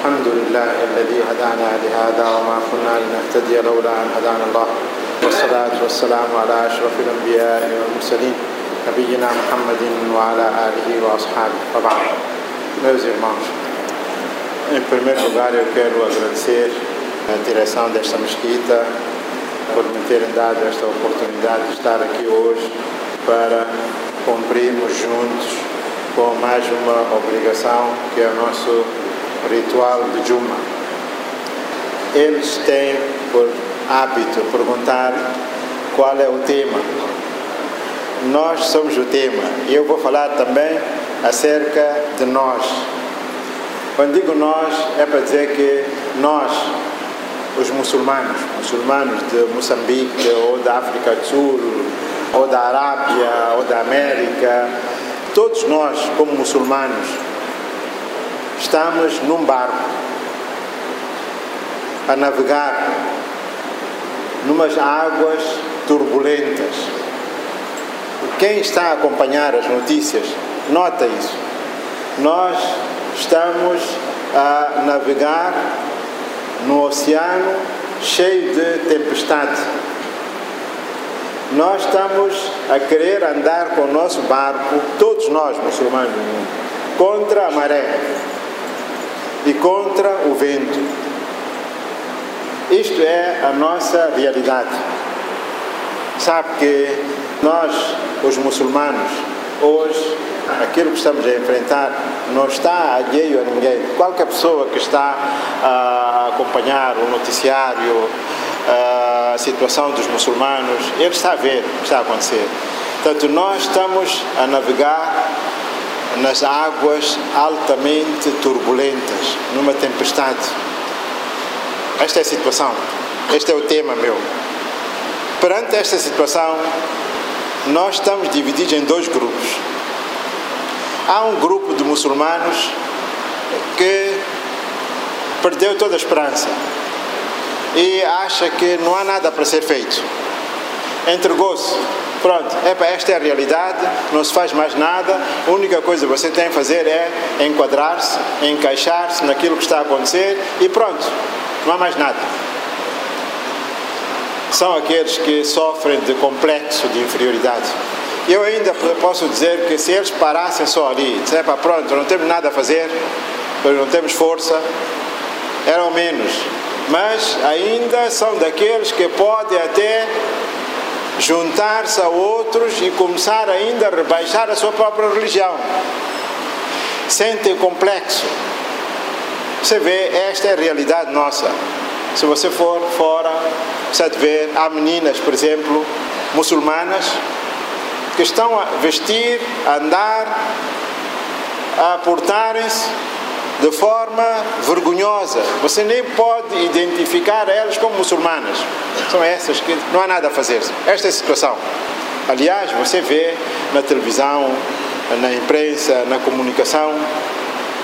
الحمد لله الذي هدانا لهذا وما كنا لنهتدي لولا هدانا الله والصلاة والسلام على والمرسلين نبينا محمد وعلى وبعد Meus irmãos, em primeiro lugar eu quero agradecer a direção desta mesquita por me terem dado esta oportunidade de estar aqui hoje para cumprirmos juntos com mais uma obrigação que é o nosso ritual de Juma. Eles têm por hábito perguntar qual é o tema. Nós somos o tema e eu vou falar também acerca de nós. Quando digo nós, é para dizer que nós, os muçulmanos, muçulmanos de Moçambique ou da África do Sul, ou da Arábia, ou da América, todos nós, como muçulmanos, estamos num barco a navegar numas águas turbulentas. Quem está a acompanhar as notícias nota isso. Nós estamos a navegar no oceano cheio de tempestade. Nós estamos a querer andar com o nosso barco, todos nós muçulmanos do mundo, contra a maré e contra o vento. Isto é a nossa realidade. Sabe que nós, os muçulmanos, hoje, aquilo que estamos a enfrentar não está alheio a ninguém. Qualquer pessoa que está a acompanhar o noticiário, a situação dos muçulmanos, ele está a ver o que está a acontecer. Portanto, nós estamos a navegar nas águas altamente turbulentas, numa tempestade. Esta é a situação, este é o tema meu. Perante esta situação, nós estamos divididos em dois grupos. Há um grupo de muçulmanos que perdeu toda a esperança e acha que não há nada para ser feito. Entregou-se. Pronto, epa, esta é a realidade, não se faz mais nada, a única coisa que você tem a fazer é enquadrar-se, encaixar-se naquilo que está a acontecer e pronto, não há mais nada. São aqueles que sofrem de complexo de inferioridade. Eu ainda posso dizer que se eles parassem só ali, disser, pronto, não temos nada a fazer, não temos força, eram menos. Mas ainda são daqueles que podem até juntar-se a outros e começar ainda a rebaixar a sua própria religião. Sentem complexo. Você vê, esta é a realidade nossa. Se você for fora, você ver, há meninas, por exemplo, muçulmanas, que estão a vestir, a andar, a portarem-se de forma vergonhosa. Você nem pode identificar elas como muçulmanas. São essas que não há nada a fazer. Esta é a situação. Aliás, você vê na televisão, na imprensa, na comunicação,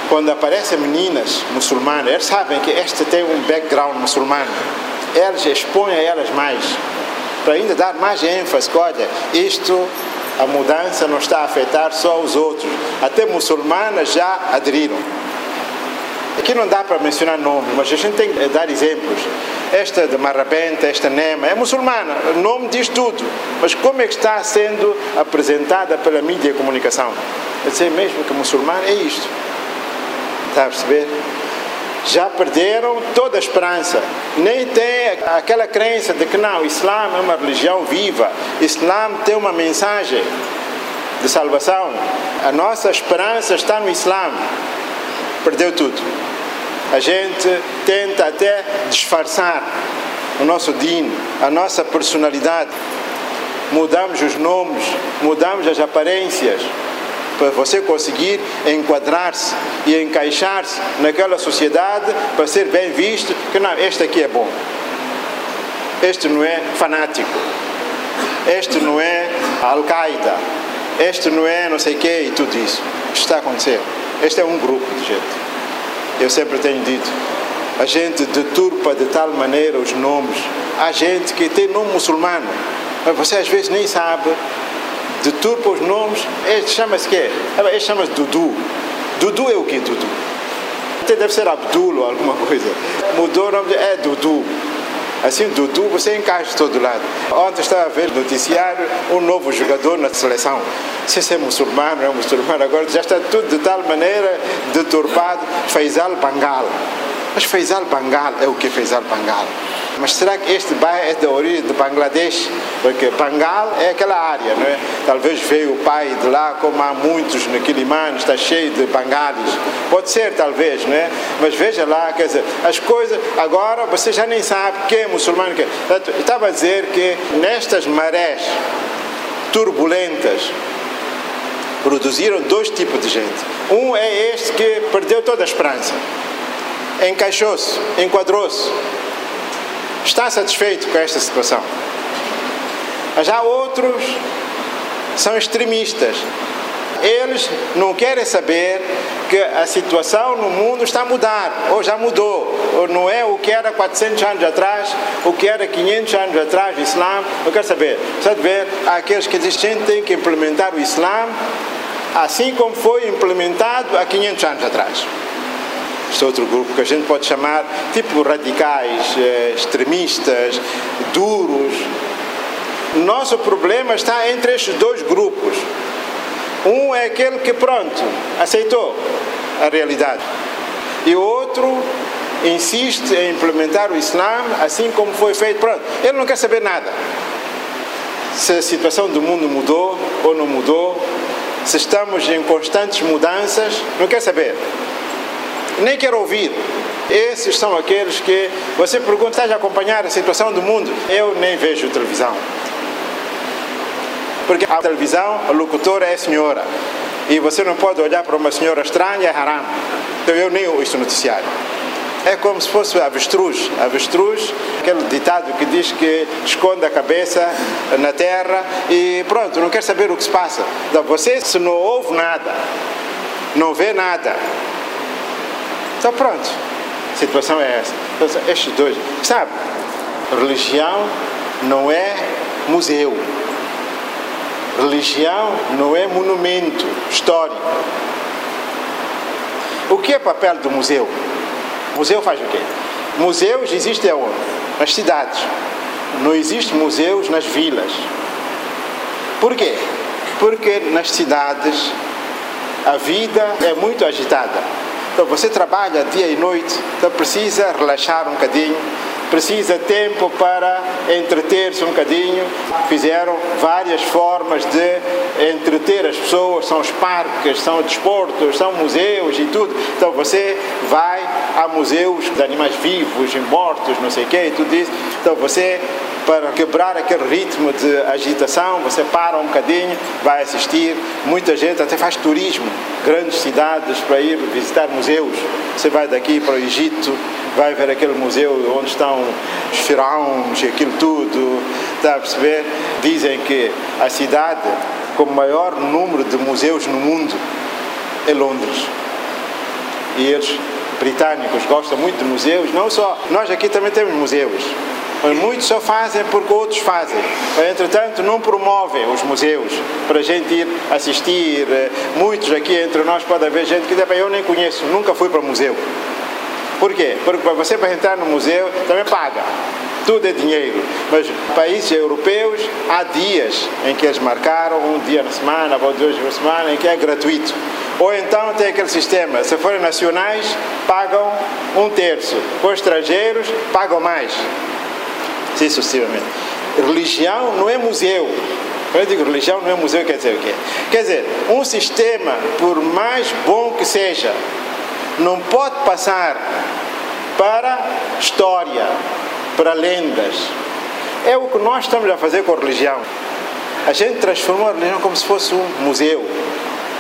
quando aparecem meninas muçulmanas, eles sabem que esta tem um background muçulmano. Eles expõem a elas mais, para ainda dar mais ênfase. Olha, isto, a mudança não está a afetar só os outros. Até muçulmanas já aderiram. Aqui não dá para mencionar nomes, mas a gente tem que dar exemplos. Esta de Marrabenta, esta Nema, é muçulmana, o nome diz tudo. Mas como é que está sendo apresentada pela mídia de comunicação? Eu sei mesmo que muçulmana é isto. Está a perceber? Já perderam toda a esperança. Nem tem aquela crença de que não, o Islã é uma religião viva. O Islã tem uma mensagem de salvação. A nossa esperança está no Islã. Perdeu tudo. A gente tenta até disfarçar o nosso din, a nossa personalidade. Mudamos os nomes, mudamos as aparências para você conseguir enquadrar-se e encaixar-se naquela sociedade para ser bem visto que não, este aqui é bom. Este não é fanático. Este não é Al-Qaeda. Este não é não sei o quê e tudo isso. Isto está a acontecer. Este é um grupo de gente. Eu sempre tenho dito, a gente deturpa de tal maneira os nomes. Há gente que tem nome muçulmano, mas você às vezes nem sabe. Deturpa os nomes. Este chama-se quê? Este chama-se Dudu. Dudu é o quê, Dudu? até deve ser Abdul ou alguma coisa. Mudou o nome, de, é Dudu. Assim, Dudu, você encaixa de todo lado. Ontem estava a ver no noticiário um novo jogador na seleção. Se é muçulmano, não é muçulmano, agora já está tudo de tal maneira deturpado. Faisal Bangal. Mas Faisal Bangal é o que Faisal Bangal? Mas será que este bairro é da origem de Bangladesh? Porque Bangal é aquela área, não é? Talvez veio o pai de lá, como há muitos naquele imã, está cheio de bangalis. Pode ser, talvez, não é? Mas veja lá, quer dizer, as coisas, agora você já nem sabe quem é muçulmano. Quem é. Estava a dizer que nestas marés turbulentas, produziram dois tipos de gente. Um é este que perdeu toda a esperança, encaixou-se, enquadrou-se, está satisfeito com esta situação. Mas há outros são extremistas. Eles não querem saber que a situação no mundo está a mudar, ou já mudou, ou não é o que era 400 anos atrás, o que era 500 anos atrás, o Islã. Eu quero saber, de ver, há aqueles que dizem que tem que implementar o Islã assim como foi implementado há 500 anos atrás este outro grupo que a gente pode chamar tipo radicais, eh, extremistas, duros. Nosso problema está entre estes dois grupos. Um é aquele que, pronto, aceitou a realidade. E o outro insiste em implementar o Islã assim como foi feito. Pronto, ele não quer saber nada. Se a situação do mundo mudou ou não mudou, se estamos em constantes mudanças, não quer saber nem quero ouvir. Esses são aqueles que você pergunta, estás a acompanhar a situação do mundo? Eu nem vejo televisão. Porque a televisão, a locutora é a senhora. E você não pode olhar para uma senhora estranha, é haram. Então eu nem ouço noticiário. É como se fosse avestruz. Avestruz, aquele ditado que diz que esconde a cabeça na terra e pronto, não quer saber o que se passa. Então você, se não ouve nada, não vê nada, então pronto, a situação é essa. Então, estes dois, sabe, religião não é museu. Religião não é monumento histórico. O que é papel do museu? Museu faz o quê? Museus existem aonde? Nas cidades. Não existem museus nas vilas. Por quê? Porque nas cidades a vida é muito agitada então você trabalha dia e noite, então precisa relaxar um bocadinho, precisa tempo para entreter-se um bocadinho. Fizeram várias formas de entreter as pessoas, são os parques, são desportos, são museus e tudo. Então você vai a museus de animais vivos mortos, não sei o quê, e tudo isso. Então você para quebrar aquele ritmo de agitação, você para um bocadinho, vai assistir. Muita gente até faz turismo, grandes cidades para ir visitar museus. Você vai daqui para o Egito, vai ver aquele museu onde estão os faraós e aquilo tudo, está a perceber? Dizem que a cidade com o maior número de museus no mundo é Londres. E eles, britânicos, gostam muito de museus, não só. Nós aqui também temos museus. Muitos só fazem porque outros fazem. Entretanto, não promovem os museus para a gente ir assistir. Muitos aqui entre nós pode haver gente que diz, eu nem conheço, nunca fui para museu. Por quê? Porque para você para entrar no museu também paga. Tudo é dinheiro. Mas países europeus há dias em que eles marcaram, um dia na semana, ou dois dias na semana, em que é gratuito. Ou então tem aquele sistema, se forem nacionais, pagam um terço. Os estrangeiros pagam mais assim sucessivamente. Religião não é museu. Quando eu digo religião, não é museu, quer dizer o quê? Quer dizer, um sistema, por mais bom que seja, não pode passar para história, para lendas. É o que nós estamos a fazer com a religião. A gente transformou a religião como se fosse um museu.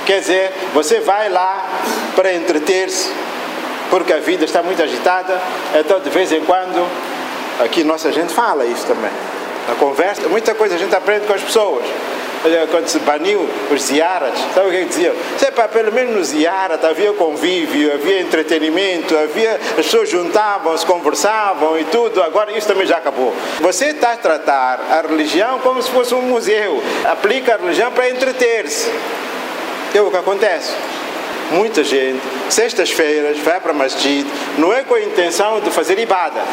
Quer dizer, você vai lá para entreter-se, porque a vida está muito agitada, então de vez em quando Aqui nossa gente fala isso também. Na conversa, muita coisa a gente aprende com as pessoas. Quando se baniu os ziaras, sabe o que diziam? Sempre, pelo menos nos ziaras havia convívio, havia entretenimento, havia, as pessoas juntavam-se, conversavam e tudo. Agora isso também já acabou. Você está a tratar a religião como se fosse um museu. Aplica a religião para entreter-se. É o que acontece. muita gente, sextas-feiras, vai para masjid, não é com a intenção de fazer ibadat.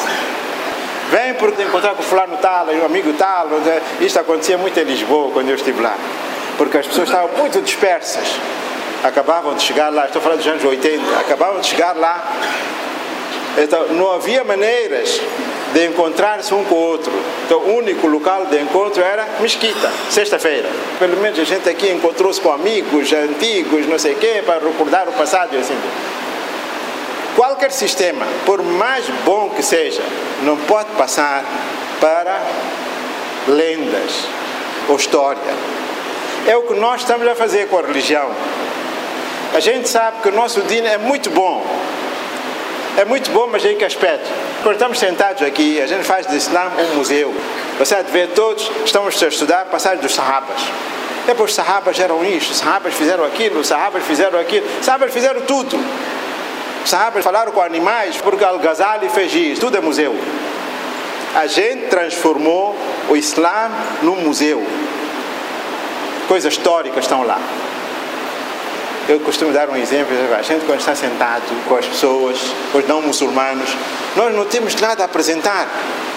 Vem por encontrar com fulano tal, o amigo tal. Isto acontecia muito em Lisboa quando eu estive lá. Porque as pessoas estavam muito dispersas. Acabavam de chegar lá, estou falando dos anos 80, acabavam de chegar lá. Então não havia maneiras de encontrar-se um com o outro. Então, o único local de encontro era mesquita, sexta-feira. Pelo menos a gente aqui encontrou-se com amigos antigos, não sei o quê, para recordar o passado e assim. Qualquer sistema, por mais bom que seja, não pode passar para lendas ou história. É o que nós estamos a fazer com a religião. A gente sabe que o nosso dino é muito bom, é muito bom, mas em que aspecto? Quando estamos sentados aqui, a gente faz do Islã um museu. Você há de ver todos, estamos a estudar passagem dos sahabas. Depois os sahabas eram isto, os sahabas fizeram aquilo, os sahabas fizeram aquilo, os sahabas fizeram tudo. Sahabas falaram com animais porque Al-Ghazali fez isso, tudo é museu. A gente transformou o Islã num museu. Coisas históricas estão lá. Eu costumo dar um exemplo, a gente quando está sentado com as pessoas, com os não muçulmanos, nós não temos nada a apresentar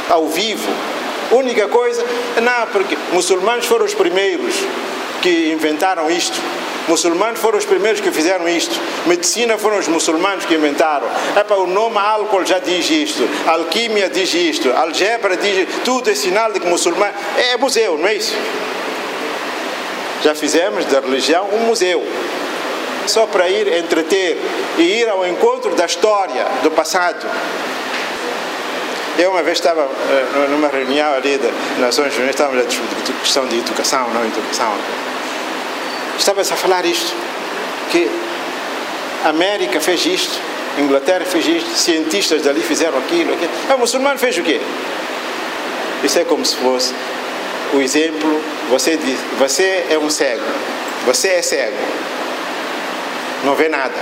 ao vivo. Única coisa, não, porque muçulmanos foram os primeiros que inventaram isto. Muçulmanos foram os primeiros que fizeram isto. Medicina foram os muçulmanos que inventaram. É para o nome álcool já diz isto. Alquimia diz isto. Algebra diz tudo é sinal de que muçulmano é museu, não é isso? Já fizemos da religião um museu só para ir entreter e ir ao encontro da história do passado. Eu uma vez estava uh, numa reunião ali das Nações Unidas, estávamos a discutir questão de educação, não educação. Estava-se a falar isto, que a América fez isto, a Inglaterra fez isto, cientistas dali fizeram aquilo, aquilo. Ah, o muçulmano fez o quê? Isso é como se fosse o exemplo, você diz, você é um cego, você é cego não vê nada.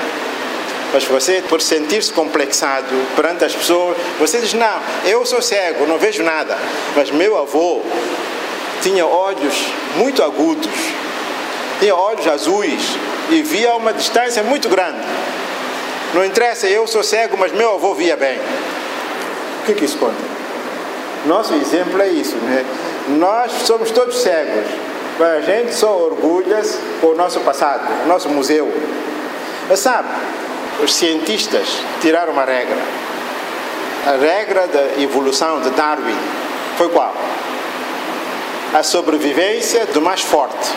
Mas você, por sentir-se complexado perante as pessoas, você diz: Não, eu sou cego, não vejo nada. Mas meu avô tinha olhos muito agudos, tinha olhos azuis e via a uma distância muito grande. Não interessa, eu sou cego, mas meu avô via bem. O que, que isso conta? Nosso exemplo é isso, né? Nós somos todos cegos, mas a gente só orgulha-se com o nosso passado, o nosso museu. Mas sabe, os cientistas tiraram uma regra. A regra da evolução de Darwin foi qual? A sobrevivência do mais forte.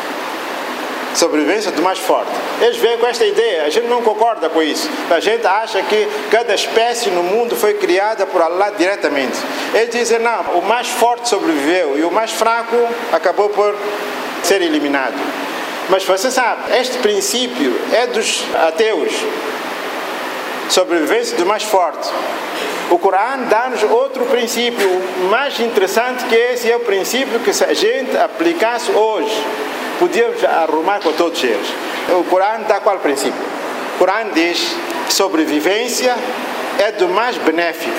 Sobrevivência do mais forte. Eles vêm com esta ideia, a gente não concorda com isso. A gente acha que cada espécie no mundo foi criada por Allah diretamente. Eles dizem, não, o mais forte sobreviveu e o mais fraco acabou por ser eliminado. Mas você sabe, este princípio é dos ateus. Sobrevivência do mais forte. O Corão dá-nos outro princípio mais interessante que esse é o princípio que se a gente aplicasse hoje, podíamos arrumar com todos eles. O Corão dá qual princípio? O Corão diz sobrevivência é do mais benéfico.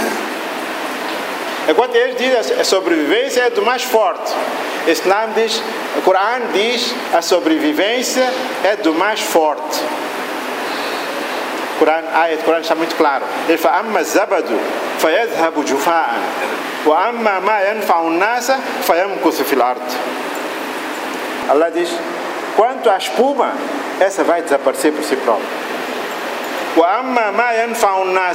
Enquanto eles dizem a sobrevivência é do mais forte. Islam diz, o Corão diz, a sobrevivência é do mais forte. O Corão, a ayat Corão está muito claro. Ele fala, amma zabadu fayadhabu jufa'an wa amma ma yanfa'u nasa fayamkuthu fil. Allah diz, quanto à espuma, essa vai desaparecer por si própria.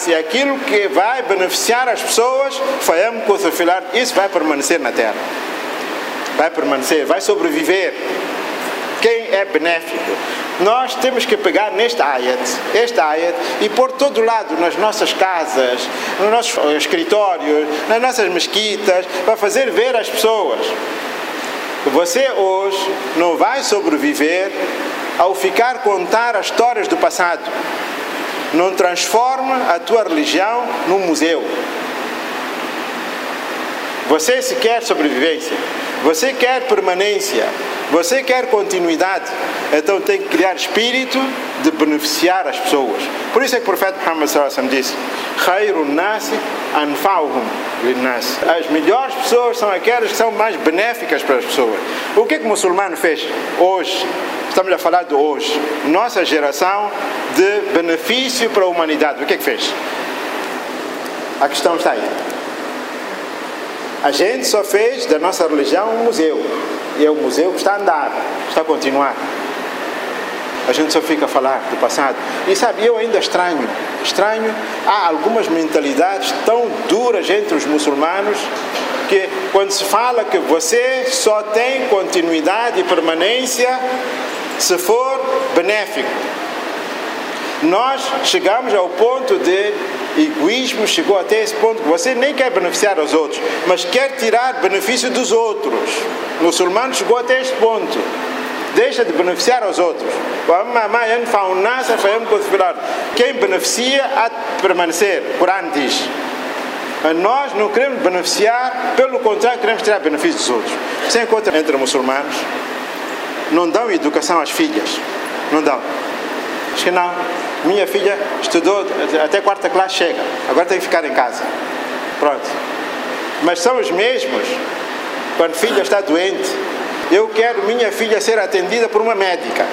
E aquilo que vai beneficiar as pessoas, isso vai permanecer na terra vai permanecer, vai sobreviver. Quem é benéfico? Nós temos que pegar neste ayat, este ayat, e pôr todo lado nas nossas casas, nos nossos escritórios, nas nossas mesquitas, para fazer ver às pessoas. Você hoje não vai sobreviver ao ficar contar as histórias do passado. Não transforma a tua religião num museu. Você se quer sobrevivência, você quer permanência, você quer continuidade, então tem que criar espírito de beneficiar as pessoas. Por isso é que o profeta Muhammad disse: "Khairun nasi anfa'uhum linnas. As melhores pessoas são aquelas que são mais benéficas para as pessoas. O que, é que o muçulmano fez hoje? Estamos a falar de hoje. Nossa geração de benefício para a humanidade. O que é que fez? A questão está aí. A gente só fez da nossa religião um museu. E é o museu que está a andar, está a continuar. A gente só fica a falar do passado. E sabe, eu ainda estranho. Estranho, há algumas mentalidades tão duras entre os muçulmanos que quando se fala que você só tem continuidade e permanência se for benéfico. Nós chegamos ao ponto de egoísmo, chegou até esse ponto que você nem quer beneficiar os outros, mas quer tirar benefício dos outros. O muçulmano chegou até este ponto deixa de beneficiar os outros. Quem beneficia há de permanecer. Corão diz. Nós não queremos beneficiar, pelo contrário, queremos tirar benefício dos outros. Você encontra entre muçulmanos, não dão educação às filhas. Não dão. Acho que não. Minha filha estudou até quarta classe, chega. Agora tem que ficar em casa. Pronto. Mas são os mesmos quando a filha está doente eu quero minha filha ser atendida por uma médica.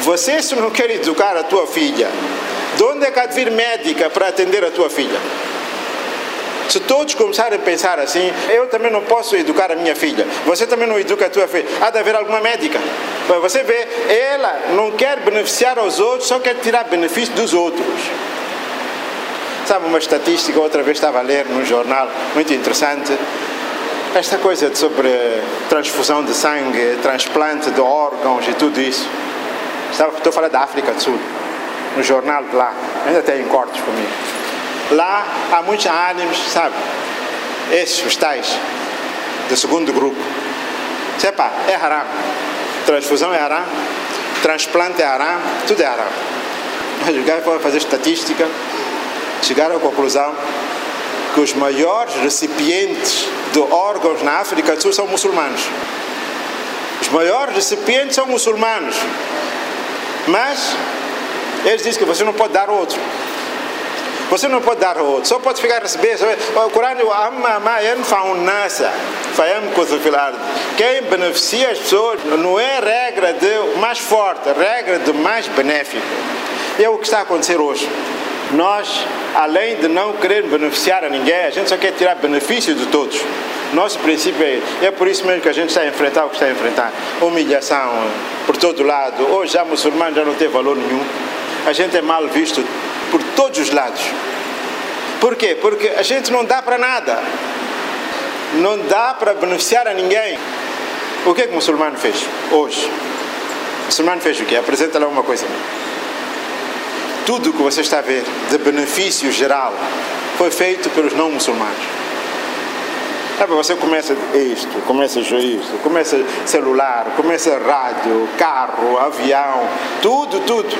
Você, se não quer educar a tua filha, de onde é que há de vir médica para atender a tua filha? Se todos começarem a pensar assim, eu também não posso educar a minha filha, você também não educa a tua filha, há de haver alguma médica. Você vê, ela não quer beneficiar aos outros, só quer tirar benefício dos outros. Sabe uma estatística, outra vez estava a ler num jornal, muito interessante, esta coisa sobre transfusão de sangue, transplante de órgãos e tudo isso. Estou a falar da África do Sul, no jornal de lá, ainda tem cortes comigo. Lá há muitos ânimos, sabe? Esses, os tais, do segundo grupo. Sepa, é haram. Transfusão é haram, transplante é haram, tudo é haram. Mas os gajos podem fazer estatística, chegaram à conclusão que os maiores recipientes de órgãos na África do Sul são muçulmanos. Os maiores recipientes são muçulmanos. Mas eles dizem que você não pode dar outro. Você não pode dar outro, só pode ficar a receber. O Corão Quem beneficia as pessoas não é regra de mais forte, é regra de mais benéfico. É o que está a acontecer hoje. Nós, além de não querer beneficiar a ninguém, a gente só quer tirar benefício de todos. Nosso princípio é, é por isso mesmo que a gente está a enfrentar o que está a enfrentar. Humilhação por todo lado. Hoje já muçulmano já não tem valor nenhum. A gente é mal visto por todos os lados. Por quê? Porque a gente não dá para nada. Não dá para beneficiar a ninguém. O que é que o muçulmano fez hoje? O muçulmano fez o quê? Apresenta lá uma coisa tudo o que você está a ver de benefício geral foi feito pelos não muçulmanos. Sabe, você começa isto, começa isto, começa celular, começa rádio, carro, avião, tudo, tudo,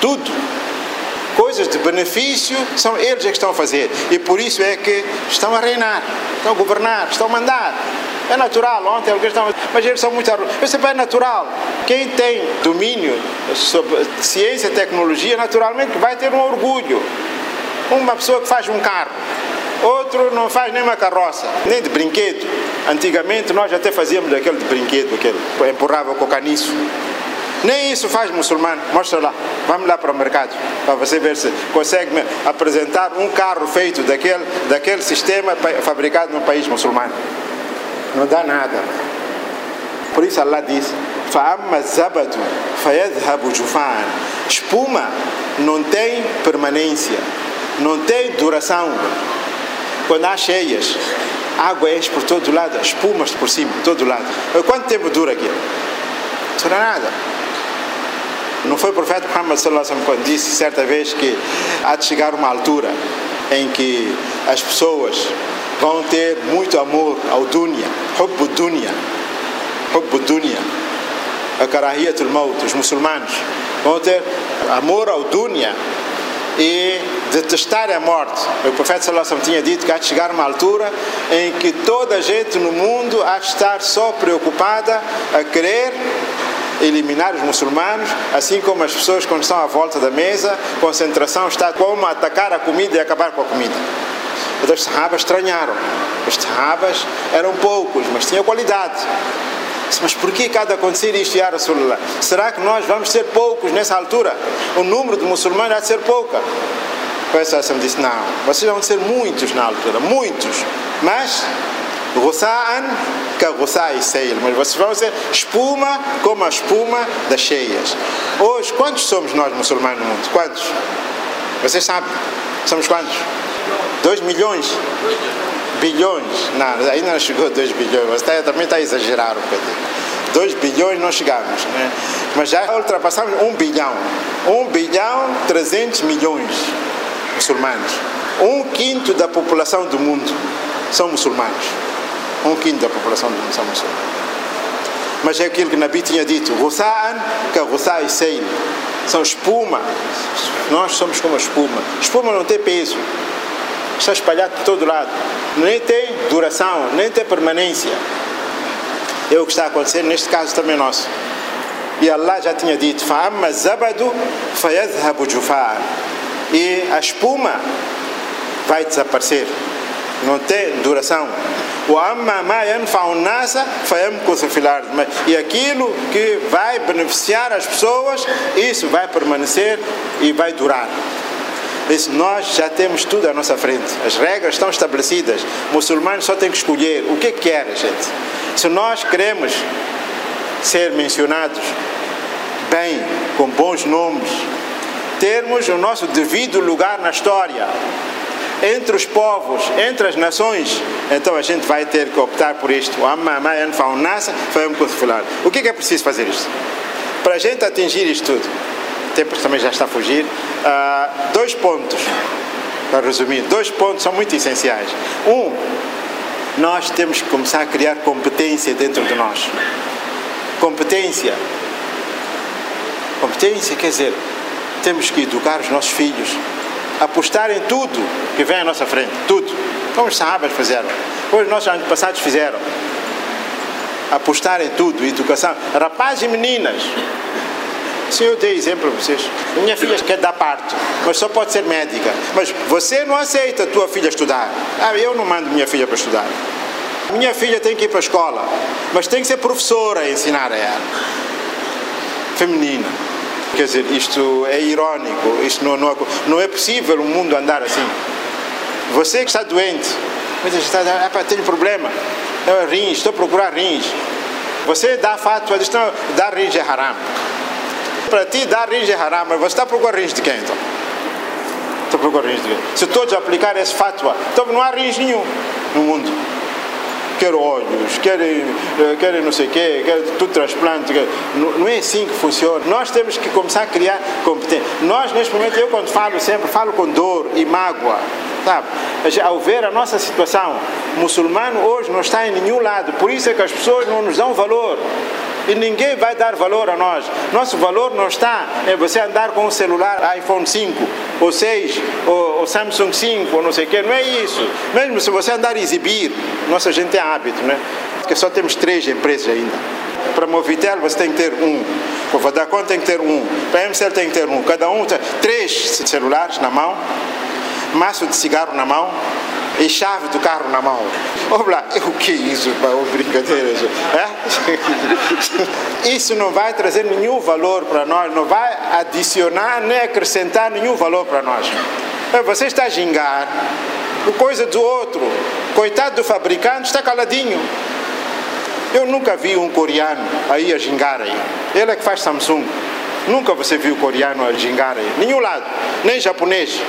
tudo. Coisas de benefício são eles que estão a fazer e por isso é que estão a reinar, estão a governar, estão a mandar. É natural, ontem alguém estava. Mas eles são muito arrogantes. Isso é natural. Quem tem domínio sobre ciência e tecnologia, naturalmente vai ter um orgulho. Uma pessoa que faz um carro, outro não faz nem uma carroça, nem de brinquedo. Antigamente nós até fazíamos daquele de brinquedo, aquele empurrava com o caniço. Nem isso faz muçulmano. Mostra lá. Vamos lá para o mercado. Para você ver se consegue apresentar um carro feito daquele, daquele sistema fabricado num país muçulmano. Não dá nada. Por isso Allah diz: Fa'amma zabadu fayadhabu jufan. Espuma não tem permanência, não tem duração. Quando há cheias, água enche por todo lado, espumas por cima, por todo lado. Quanto tempo dura aquilo? Não dura nada. Não foi o profeta Muhammad quando disse certa vez que há de chegar uma altura em que as pessoas vão ter muito amor ao dunya, hubbu dunya, hubbu dunya, a karahiyatul maut, os muçulmanos vão ter amor ao dunya e detestar a morte. O profeta Sallallahu tinha dito que há de chegar uma altura em que toda a gente no mundo há de estar só preocupada a querer eliminar os muçulmanos, assim como as pessoas quando estão à volta da mesa, concentração está como atacar a comida e acabar com a comida. Então os sahabas estranharam. Os sahabas eram poucos, mas tinham qualidade. Mas por que cada acontecer isto, Ya Rasulullah? Será que nós vamos ser poucos nessa altura? O número de muçulmanos há de ser pouca. O Professor disse, não, vocês vão ser muitos na altura, muitos. Mas Russaan que e seil, mas vocês vão ser espuma como a espuma das cheias. Hoje, quantos somos nós muçulmanos no mundo? Quantos? Vocês sabem? Somos quantos? 2 milhões? Bilhões? Não, ainda não chegou a 2 bilhões. Você também está a exagerar um bocadinho. 2 bilhões não chegamos, né? mas já ultrapassamos 1 bilhão. 1 bilhão 300 milhões muçulmanos. Um quinto da população do mundo são muçulmanos. Um quinto da população são muçulmanos. Mas é aquilo que Nabi tinha dito: Russa'an que Russai Seil. São espuma. Nós somos como a espuma. Espuma não tem peso. Está espalhado por todo lado. Nem tem duração, nem tem permanência. É o que está acontecendo neste caso também nosso. E Allah já tinha dito: Fa'amma zabadu fayadhabu jufa'an. E a espuma vai desaparecer. Não tem duração. E aquilo que vai beneficiar as pessoas, isso vai permanecer e vai durar. Isso, nós já temos tudo à nossa frente. As regras estão estabelecidas. O muçulmano só tem que escolher o que é quer, gente. Se nós queremos ser mencionados bem, com bons nomes, termos o nosso devido lugar na história, entre os povos, entre as nações, então a gente vai ter que optar por isto. O que é, que é preciso fazer isto? Para a gente atingir isto tudo, o tempo também já está a fugir, uh, dois pontos, para resumir, dois pontos são muito essenciais. Um, nós temos que começar a criar competência dentro de nós. Competência. Competência quer dizer, temos que educar os nossos filhos, apostar em tudo que vem à nossa frente, tudo. Como os sahabas fizeram, como os nossos antepassados fizeram. Apostar em tudo, educação. Rapazes e meninas. Sim, eu dei exemplo para vocês. Minha filha quer dar parto, mas só pode ser médica. Mas você não aceita a tua filha estudar. Ah, eu não mando minha filha para estudar. Minha filha tem que ir para a escola, mas tem que ser professora a ensinar a ela. Feminina. Quer dizer, isto é irónico, isto não, não, não é possível o mundo andar assim. Você que está doente, está, ah, tenho problema, é rins, estou a procurar rins. Você dá fato, diz, não, dar rins é haram. Para ti, dar rins é haram, mas você está a procurar rins de quem então? Está a procurar rins de quem? Se todos aplicar esse fatwa, então não há rins nenhum no mundo quer olhos, querem, eh, querem não sei o quê, querem tudo transplante. Quer, não, não, é assim que funciona. Nós temos que começar a criar competência. Nós, neste momento, eu quando falo sempre, falo com dor e mágoa. Sabe? Ao ver a nossa situação, o muçulmano hoje não está em nenhum lado, por isso é que as pessoas não nos dão valor e ninguém vai dar valor a nós. Nosso valor não está em você andar com um celular iPhone 5, ou 6, ou, ou Samsung 5, ou não sei o quê. Não é isso. Mesmo se você andar a exibir, nossa gente tem hábito, né? Porque só temos três empresas ainda. Para Movitel você tem que ter um. Para Vodacom tem que ter um. Para MCL tem que ter um. Cada um tem três celulares na mão, maço de cigarro na mão e chave do carro na mão. Vamos lá, o que é isso? Oh, brincadeira. É? Isso não vai trazer nenhum valor para nós, não vai adicionar nem acrescentar nenhum valor para nós. Você está a gingar coisa do outro. Coitado do fabricante, está caladinho. Eu nunca vi um coreano aí a gingar aí. Ele é que faz Samsung. Nunca você viu coreano a gingar aí. Nenhum lado. Nem japonês.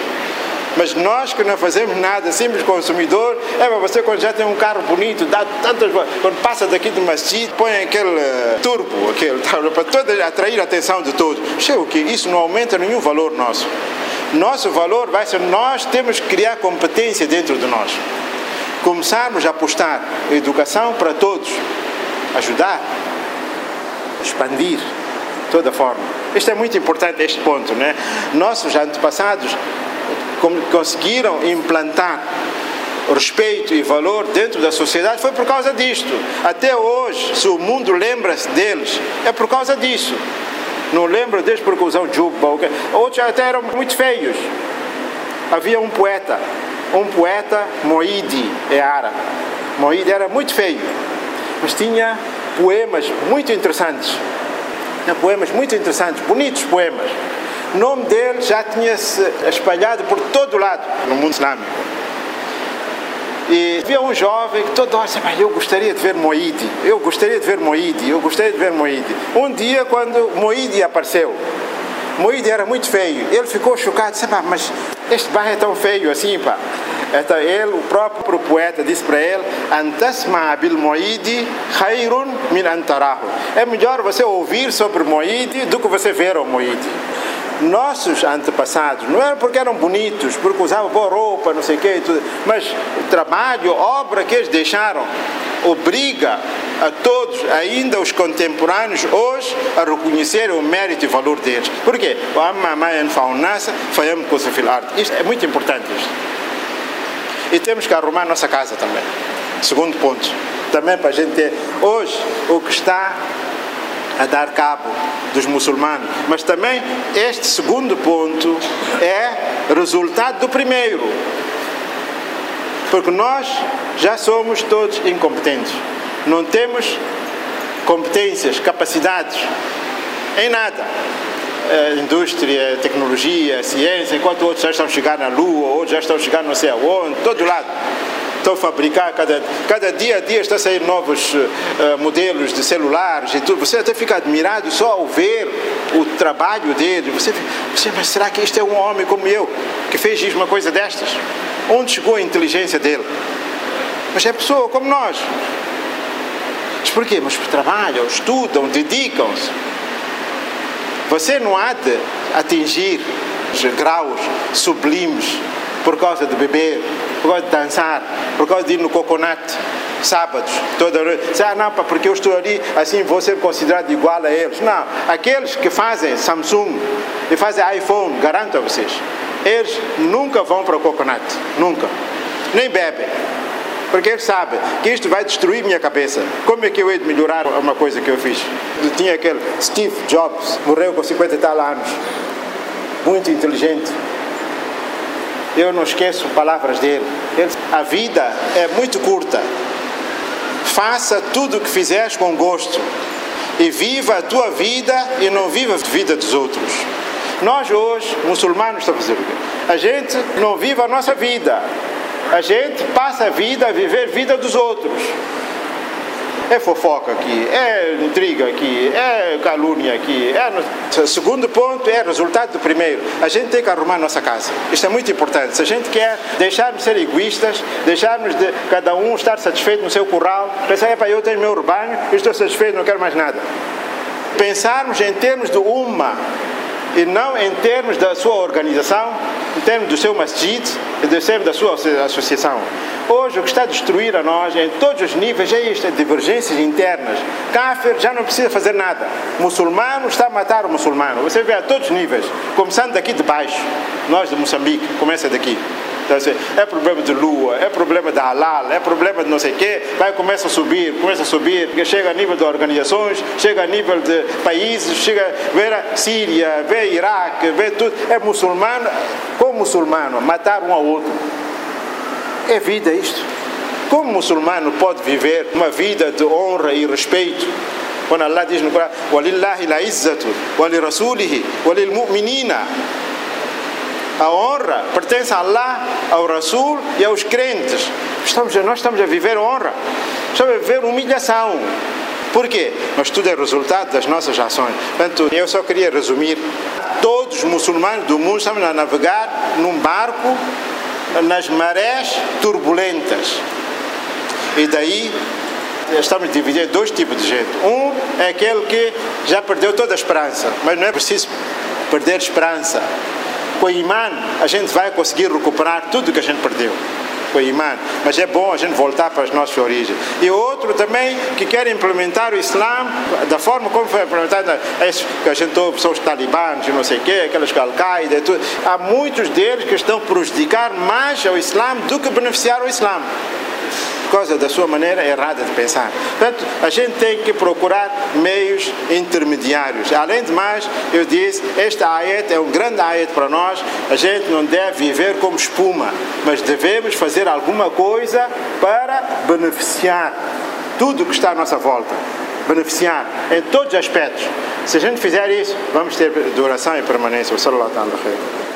Mas nós que não fazemos nada, simples consumidor, é para você quando já tem um carro bonito, dá tantas quando passa daqui do masjid, põe aquele uh, turbo, aquele, para toda, atrair a atenção de todos. Chega o que? Isso não aumenta nenhum valor nosso. Nosso valor vai ser nós temos que criar competência dentro de nós. Começarmos a apostar em educação para todos, ajudar, expandir toda forma. Isto é muito importante, este ponto. Né? Nossos antepassados conseguiram implantar respeito e valor dentro da sociedade foi por causa disto. Até hoje, se o mundo lembra-se deles, é por causa disso. Não lembra deles porque usam juba. Outros até eram muito feios. Havia um poeta, um poeta Moide, é árabe. Moide era muito feio, mas tinha poemas muito interessantes. Tinha poemas muito interessantes, bonitos poemas. O nome dele já tinha se espalhado por todo lado no mundo islâmico. E havia um jovem que todo hora disse, eu gostaria de ver Moide, eu gostaria de ver Moide, eu gostaria de ver Moide. Um dia, quando Moide apareceu, Moide era muito feio, ele ficou chocado, disse, mas este bairro é tão feio assim, pá. Então ele, o próprio poeta, disse para ele: Antasma bil Moide khairun min antarahu. É melhor você ouvir sobre Moide do que você ver o Moide nossos antepassados não era porque eram bonitos, porque usavam boa roupa, não sei o quê, mas o trabalho, obra que eles deixaram, obriga a todos, ainda os contemporâneos, hoje, a reconhecer o mérito e valor deles. Por quê? Isto é muito importante. Isto. E temos que arrumar a nossa casa também. Segundo ponto. Também para a gente ter. Hoje, o que está a dar cabo dos muçulmanos. Mas também este segundo ponto é resultado do primeiro. Porque nós já somos todos incompetentes. Não temos competências, capacidades em nada. A indústria, tecnologia, ciência, enquanto outros já estão chegando na Lua, outros já estão chegando não sei aonde, todo lado estão a fabricar, cada, cada dia a dia está a sair novos uh, modelos de celulares e tudo. Você até fica admirado só ao ver o trabalho dele. Você, você, mas será que este é um homem como eu que fez uma coisa destas? Onde chegou a inteligência dele? Mas é pessoa como nós. Mas porquê? Mas trabalham, estudam, dedicam-se. Você não há de atingir graus sublimes por causa de beber, por causa de dançar, por causa de ir no coconut sábados, toda noite. Ah, não, porque eu estou ali, assim vou ser considerado igual a eles. Não, aqueles que fazem Samsung e fazem iPhone, garanto a vocês, eles nunca vão para o coconut, nunca. Nem bebem. Porque eles sabem que isto vai destruir minha cabeça. Como é que eu hei de melhorar uma coisa que eu fiz? Eu tinha aquele Steve Jobs, morreu com 50 e tal anos. Muito inteligente, eu não esqueço palavras dele. Ele, a vida é muito curta. Faça tudo o que fizeres com gosto. E viva a tua vida e não viva a vida dos outros. Nós hoje, muçulmanos, estamos a fazer o quê? A gente não vive a nossa vida. A gente passa a vida a viver a vida dos outros. É fofoca aqui, é intriga aqui, é calúnia aqui. É... Segundo ponto é resultado do primeiro. A gente tem que arrumar a nossa casa. Isto é muito importante. Se a gente quer deixarmos de ser egoístas, deixarmos de cada um estar satisfeito no seu curral, pensar, para eu tenho meu rebanho, estou satisfeito, não quero mais nada. Pensarmos em termos de uma e não em termos da sua organização, em termos do seu masjid, em termos da sua associação. Hoje o que está a destruir a nós em todos os níveis é isto, é divergências internas. Kafir já não precisa fazer nada. Muçulmano está a matar o muçulmano. Você vê a todos os níveis, começando daqui de baixo. Nós de Moçambique, começa daqui. Então, assim, é problema de lua, é problema da halal, é problema de não sei o quê, vai começa a subir, começa a subir, chega a nível de organizações, chega a nível de países, chega a ver a Síria, vê Iraque, vê tudo. É muçulmano com muçulmano, matar um ao outro. É vida isto. Como muçulmano pode viver uma vida de honra e respeito? Quando Allah diz no Corão: وَلِلَّهِ الْعِزَّةُ وَلِرَسُولِهِ وَلِلْمُؤْمِنِينَ a honra pertence a Allah, ao Rasul e aos crentes. Estamos, nós estamos a viver honra, estamos a viver humilhação. Por quê? Mas tudo é resultado das nossas ações. Portanto, eu só queria resumir: todos os muçulmanos do mundo estamos a navegar num barco nas marés turbulentas. E daí estamos dividindo dois tipos de gente. Um é aquele que já perdeu toda a esperança, mas não é preciso perder esperança. Com o imã, a gente vai conseguir recuperar tudo que a gente perdeu. com o imã, mas é bom a gente voltar para as nossas origens. E outro também que quer implementar o Islã da forma como foi implementado, que a gente ouve, são os talibãs, não sei o quê, aquelas Al-Qaeda, há muitos deles que estão a prejudicar mais ao Islã do que beneficiar o Islã causa da sua maneira errada de pensar. Portanto, a gente tem que procurar meios intermediários. Além de mais, eu disse, esta ayat é um grande ayat para nós. A gente não deve viver como espuma, mas devemos fazer alguma coisa para beneficiar tudo o que está à nossa volta. Beneficiar em todos os aspectos. Se a gente fizer isso, vamos ter duração e permanência. Sallallahu alaihi